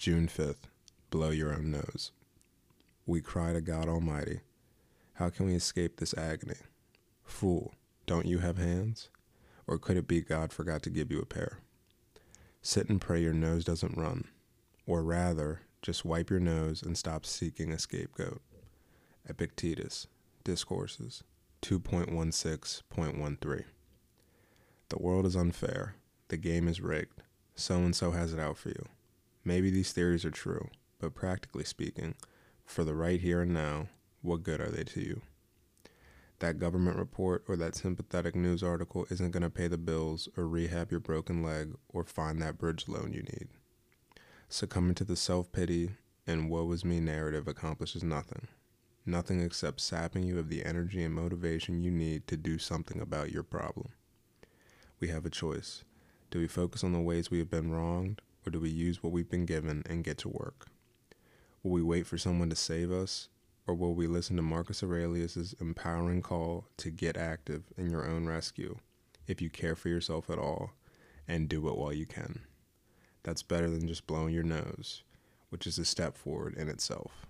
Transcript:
June 5th, blow your own nose. We cry to God Almighty, How can we escape this agony? Fool, don't you have hands? Or could it be God forgot to give you a pair? Sit and pray your nose doesn't run, or rather, just wipe your nose and stop seeking a scapegoat. Epictetus, Discourses 2.16.13. The world is unfair. The game is rigged. So and so has it out for you. Maybe these theories are true, but practically speaking, for the right here and now, what good are they to you? That government report or that sympathetic news article isn't going to pay the bills or rehab your broken leg or find that bridge loan you need. Succumbing to the self pity and woe is me narrative accomplishes nothing. Nothing except sapping you of the energy and motivation you need to do something about your problem. We have a choice. Do we focus on the ways we have been wronged, or do we use what we've been given and get to work? Will we wait for someone to save us, or will we listen to Marcus Aurelius' empowering call to get active in your own rescue if you care for yourself at all and do it while you can? That's better than just blowing your nose, which is a step forward in itself.